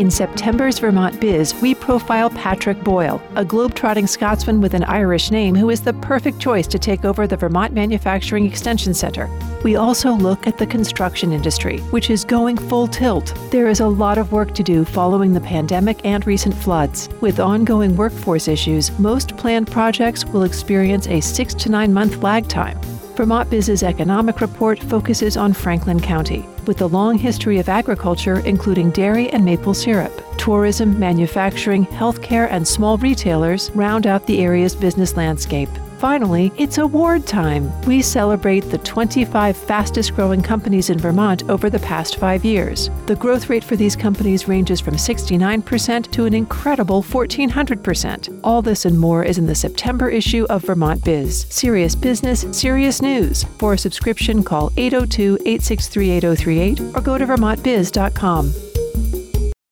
In September's Vermont Biz, we profile Patrick Boyle, a globe-trotting Scotsman with an Irish name who is the perfect choice to take over the Vermont Manufacturing Extension Center. We also look at the construction industry, which is going full tilt. There is a lot of work to do following the pandemic and recent floods. With ongoing workforce issues, most planned projects will experience a six to nine month lag time. Vermont Biz's economic report focuses on Franklin County, with a long history of agriculture, including dairy and maple syrup. Tourism, manufacturing, healthcare, and small retailers round out the area's business landscape. Finally, it's award time. We celebrate the 25 fastest growing companies in Vermont over the past five years. The growth rate for these companies ranges from 69% to an incredible 1400%. All this and more is in the September issue of Vermont Biz. Serious business, serious news. For a subscription, call 802 863 8038 or go to vermontbiz.com.